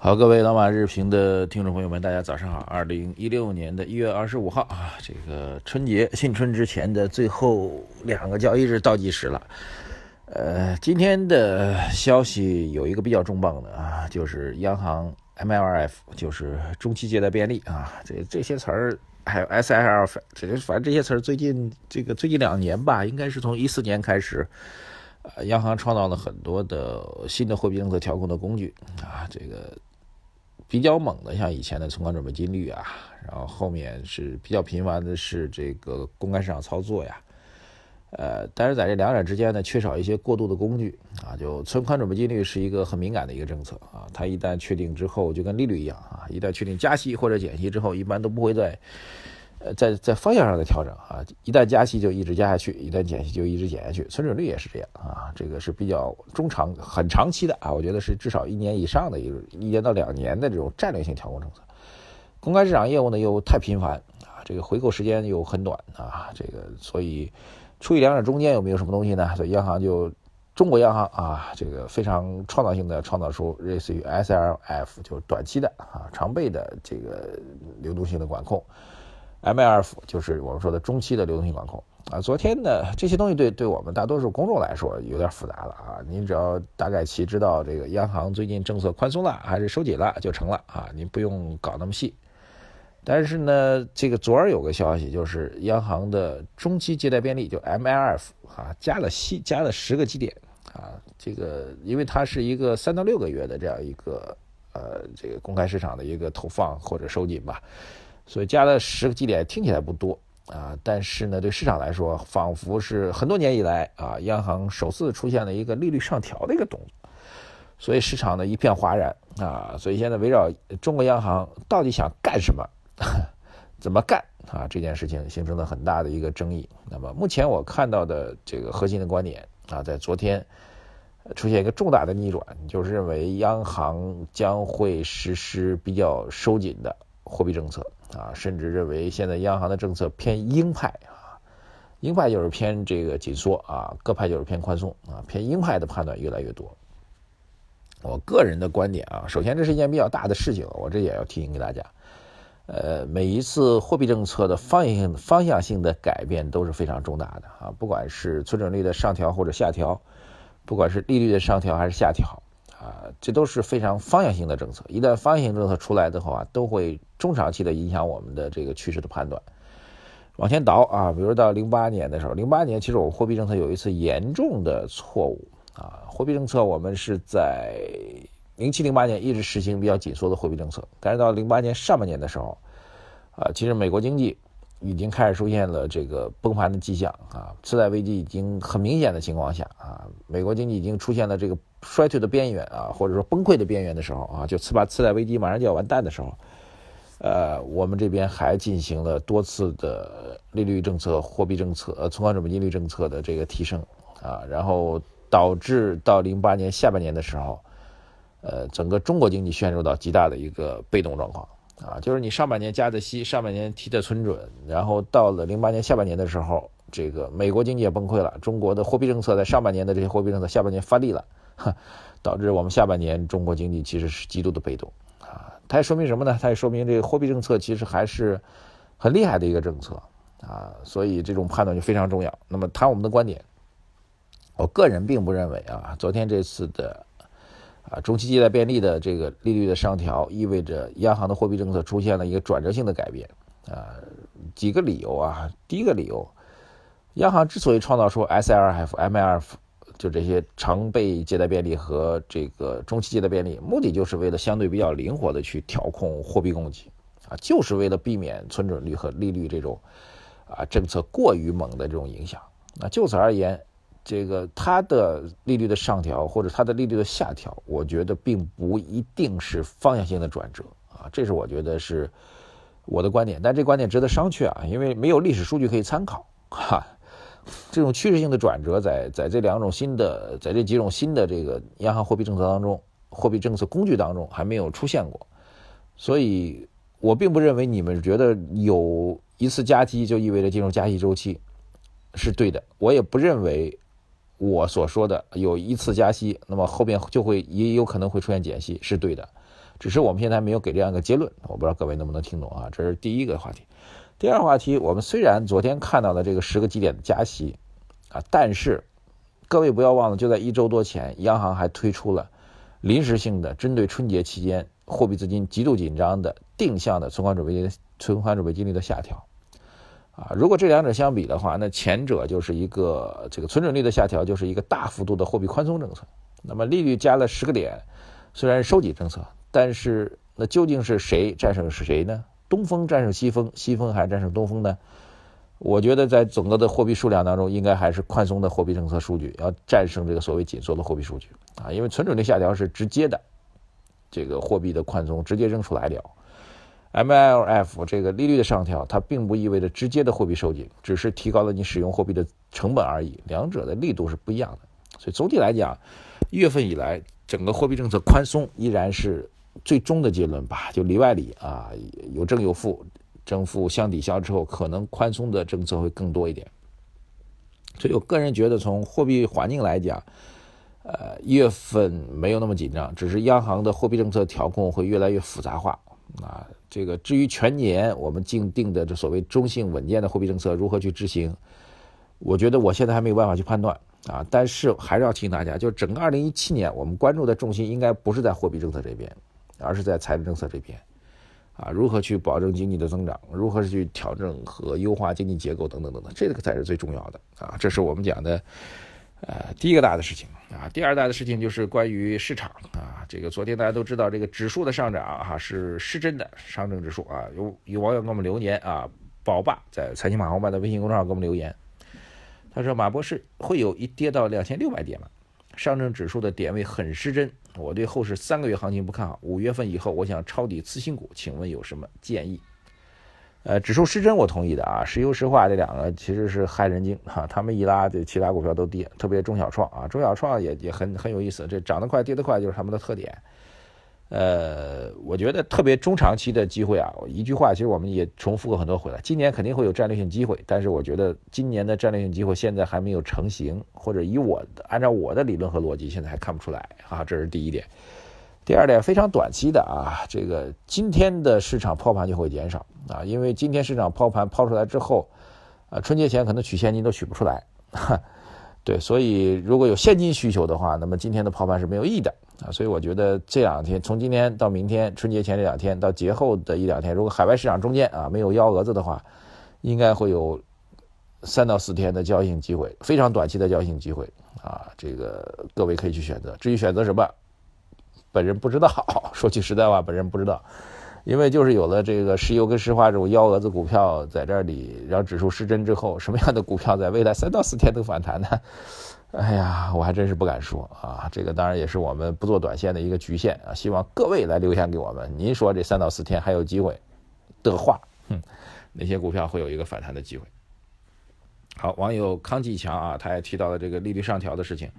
好，各位老马日评的听众朋友们，大家早上好。二零一六年的一月二十五号啊，这个春节新春之前的最后两个交易日倒计时了。呃，今天的消息有一个比较重磅的啊，就是央行 MLF，就是中期借贷便利啊，这这些词儿还有 SLF，这反正这些词儿最近这个最近两年吧，应该是从一四年开始，呃，央行创造了很多的新的货币政策调控的工具啊，这个。比较猛的，像以前的存款准备金率啊，然后后面是比较频繁的是这个公开市场操作呀，呃，但是在这两者之间呢，缺少一些过渡的工具啊。就存款准备金率是一个很敏感的一个政策啊，它一旦确定之后，就跟利率一样啊，一旦确定加息或者减息之后，一般都不会再。呃，在在方向上的调整啊，一旦加息就一直加下去，一旦减息就一直减下去，存准率也是这样啊，这个是比较中长很长期的啊，我觉得是至少一年以上的一个一年到两年的这种战略性调控政策。公开市场业务呢又太频繁啊，这个回购时间又很短啊，这个所以处于两者中间有没有什么东西呢？所以央行就中国央行啊，这个非常创造性的创造出类似于 SLF 就是短期的啊常备的这个流动性的管控。MLF 就是我们说的中期的流动性管控啊。昨天呢，这些东西对对我们大多数公众来说有点复杂了啊。您只要大概其知道这个央行最近政策宽松了还是收紧了就成了啊，您不用搞那么细。但是呢，这个昨儿有个消息，就是央行的中期借贷便利就 MLF 啊加了息，加了十个基点啊。这个因为它是一个三到六个月的这样一个呃这个公开市场的一个投放或者收紧吧。所以加了十个基点，听起来不多啊，但是呢，对市场来说，仿佛是很多年以来啊，央行首次出现了一个利率上调的一个动作，所以市场呢一片哗然啊。所以现在围绕中国央行到底想干什么，怎么干啊这件事情形成了很大的一个争议。那么目前我看到的这个核心的观点啊，在昨天出现一个重大的逆转，就是认为央行将会实施比较收紧的货币政策。啊，甚至认为现在央行的政策偏鹰派啊，鹰派就是偏这个紧缩啊，鸽派就是偏宽松啊，偏鹰派的判断越来越多。我个人的观点啊，首先这是一件比较大的事情，我这也要提醒给大家。呃，每一次货币政策的方向性方向性的改变都是非常重大的啊，不管是存准率的上调或者下调，不管是利率的上调还是下调。啊，这都是非常方向性的政策。一旦方向性政策出来的话，都会中长期的影响我们的这个趋势的判断。往前倒啊，比如到零八年的时候，零八年其实我们货币政策有一次严重的错误啊。货币政策我们是在零七零八年一直实行比较紧缩的货币政策，但是到零八年上半年的时候，啊，其实美国经济。已经开始出现了这个崩盘的迹象啊，次贷危机已经很明显的情况下啊，美国经济已经出现了这个衰退的边缘啊，或者说崩溃的边缘的时候啊，就次把次贷危机马上就要完蛋的时候，呃，我们这边还进行了多次的利率政策、货币政策、呃存款准备金率政策的这个提升啊，然后导致到零八年下半年的时候，呃，整个中国经济陷入到极大的一个被动状况。啊，就是你上半年加的息，上半年提的存准，然后到了零八年下半年的时候，这个美国经济也崩溃了，中国的货币政策在上半年的这些货币政策下半年发力了，导致我们下半年中国经济其实是极度的被动啊。它也说明什么呢？它也说明这个货币政策其实还是很厉害的一个政策啊，所以这种判断就非常重要。那么谈我们的观点，我个人并不认为啊，昨天这次的。啊，中期借贷便利的这个利率的上调，意味着央行的货币政策出现了一个转折性的改变。啊，几个理由啊，第一个理由，央行之所以创造出 SLF、MLF，就这些常备借贷便利和这个中期借贷便利，目的就是为了相对比较灵活的去调控货币供给，啊，就是为了避免存准率和利率这种啊政策过于猛的这种影响。那就此而言。这个它的利率的上调或者它的利率的下调，我觉得并不一定是方向性的转折啊，这是我觉得是我的观点，但这观点值得商榷啊，因为没有历史数据可以参考哈。这种趋势性的转折，在在这两种新的，在这几种新的这个央行货币政策当中，货币政策工具当中还没有出现过，所以我并不认为你们觉得有一次加息就意味着进入加息周期是对的，我也不认为我所说的有一次加息，那么后边就会也有可能会出现减息是对的，只是我们现在没有给这样一个结论，我不知道各位能不能听懂啊？这是第一个话题。第二话题，我们虽然昨天看到了这个十个基点的加息，啊，但是各位不要忘了，就在一周多前，央行还推出了临时性的针对春节期间货币资金极度紧张的定向的存款准备金存款准备金率的下调，啊，如果这两者相比的话，那前者就是一个这个存准率的下调，就是一个大幅度的货币宽松政策。那么利率加了十个点，虽然是收紧政策，但是那究竟是谁战胜是谁呢？东风战胜西风，西风还是战胜东风呢？我觉得在整个的货币数量当中，应该还是宽松的货币政策数据要战胜这个所谓紧缩的货币数据啊，因为存准率下调是直接的，这个货币的宽松直接扔出来了。MLF 这个利率的上调，它并不意味着直接的货币收紧，只是提高了你使用货币的成本而已，两者的力度是不一样的。所以总体来讲，一月份以来整个货币政策宽松依然是。最终的结论吧，就里外里啊，有正有负，正负相抵消之后，可能宽松的政策会更多一点。所以我个人觉得，从货币环境来讲，呃，一月份没有那么紧张，只是央行的货币政策调控会越来越复杂化啊。这个至于全年我们定定的这所谓中性稳健的货币政策如何去执行，我觉得我现在还没有办法去判断啊。但是还是要提醒大家，就是整个二零一七年，我们关注的重心应该不是在货币政策这边。而是在财政政策这边，啊，如何去保证经济的增长，如何去调整和优化经济结构等等等等，这个才是最重要的啊！这是我们讲的，呃，第一个大的事情啊。第二大的事情就是关于市场啊。这个昨天大家都知道，这个指数的上涨哈是失真的，上证指数啊。有有网友给我们留言啊，宝爸在财经马红漫的微信公众号给我们留言，他说马博士会有一跌到两千六百点吗？上证指数的点位很失真，我对后市三个月行情不看好。五月份以后，我想抄底次新股，请问有什么建议？呃，指数失真我同意的啊，石油石化这两个其实是害人精哈，他们一拉，这其他股票都跌，特别中小创啊，中小创也也很很有意思，这涨得快跌得快就是他们的特点。呃，我觉得特别中长期的机会啊，一句话，其实我们也重复过很多回了。今年肯定会有战略性机会，但是我觉得今年的战略性机会现在还没有成型，或者以我按照我的理论和逻辑，现在还看不出来啊。这是第一点。第二点，非常短期的啊，这个今天的市场抛盘就会减少啊，因为今天市场抛盘抛出来之后，啊，春节前可能取现金都取不出来。对，所以如果有现金需求的话，那么今天的抛盘是没有意义的啊。所以我觉得这两天，从今天到明天，春节前这两天到节后的一两天，如果海外市场中间啊没有幺蛾子的话，应该会有三到四天的交易性机会，非常短期的交易性机会啊。这个各位可以去选择，至于选择什么，本人不知道。说句实在话，本人不知道。因为就是有了这个石油跟石化这种幺蛾子股票在这里，让指数失真之后，什么样的股票在未来三到四天能反弹呢？哎呀，我还真是不敢说啊。这个当然也是我们不做短线的一个局限啊。希望各位来留言给我们，您说这三到四天还有机会的话，哼，哪些股票会有一个反弹的机会？好，网友康继强啊，他也提到了这个利率上调的事情，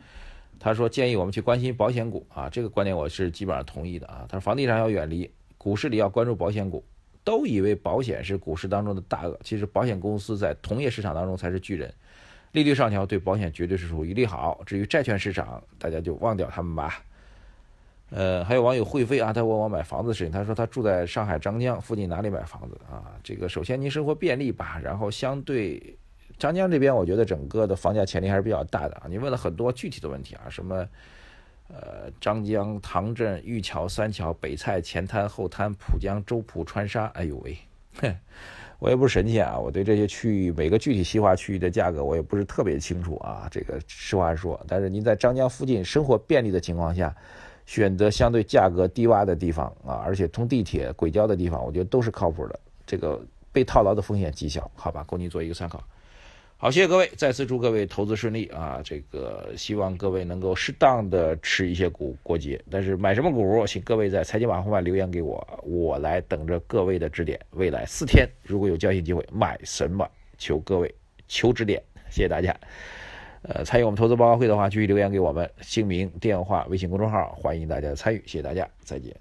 他说建议我们去关心保险股啊，这个观点我是基本上同意的啊。他说房地产要远离。股市里要关注保险股，都以为保险是股市当中的大鳄，其实保险公司在同业市场当中才是巨人。利率上调对保险绝对是属于利好，至于债券市场，大家就忘掉他们吧。呃，还有网友会飞啊，他问我买房子的事情，他说他住在上海张江附近哪里买房子啊？这个首先您生活便利吧，然后相对张江这边，我觉得整个的房价潜力还是比较大的啊。你问了很多具体的问题啊，什么？呃，张江、唐镇、玉桥、三桥、北蔡、前滩、后滩、浦江、周浦、川沙，哎呦喂，哼，我也不是神仙啊，我对这些区域每个具体细化区域的价格我也不是特别清楚啊。这个实话说，但是您在张江附近生活便利的情况下，选择相对价格低洼的地方啊，而且通地铁轨交的地方，我觉得都是靠谱的。这个被套牢的风险极小，好吧，供您做一个参考。好，谢谢各位，再次祝各位投资顺利啊！这个希望各位能够适当的吃一些股过节，但是买什么股，请各位在财经网红版留言给我，我来等着各位的指点。未来四天如果有交易机会，买什么？求各位求指点。谢谢大家。呃，参与我们投资报告会的话，继续留言给我们，姓名、电话、微信公众号，欢迎大家参与，谢谢大家，再见。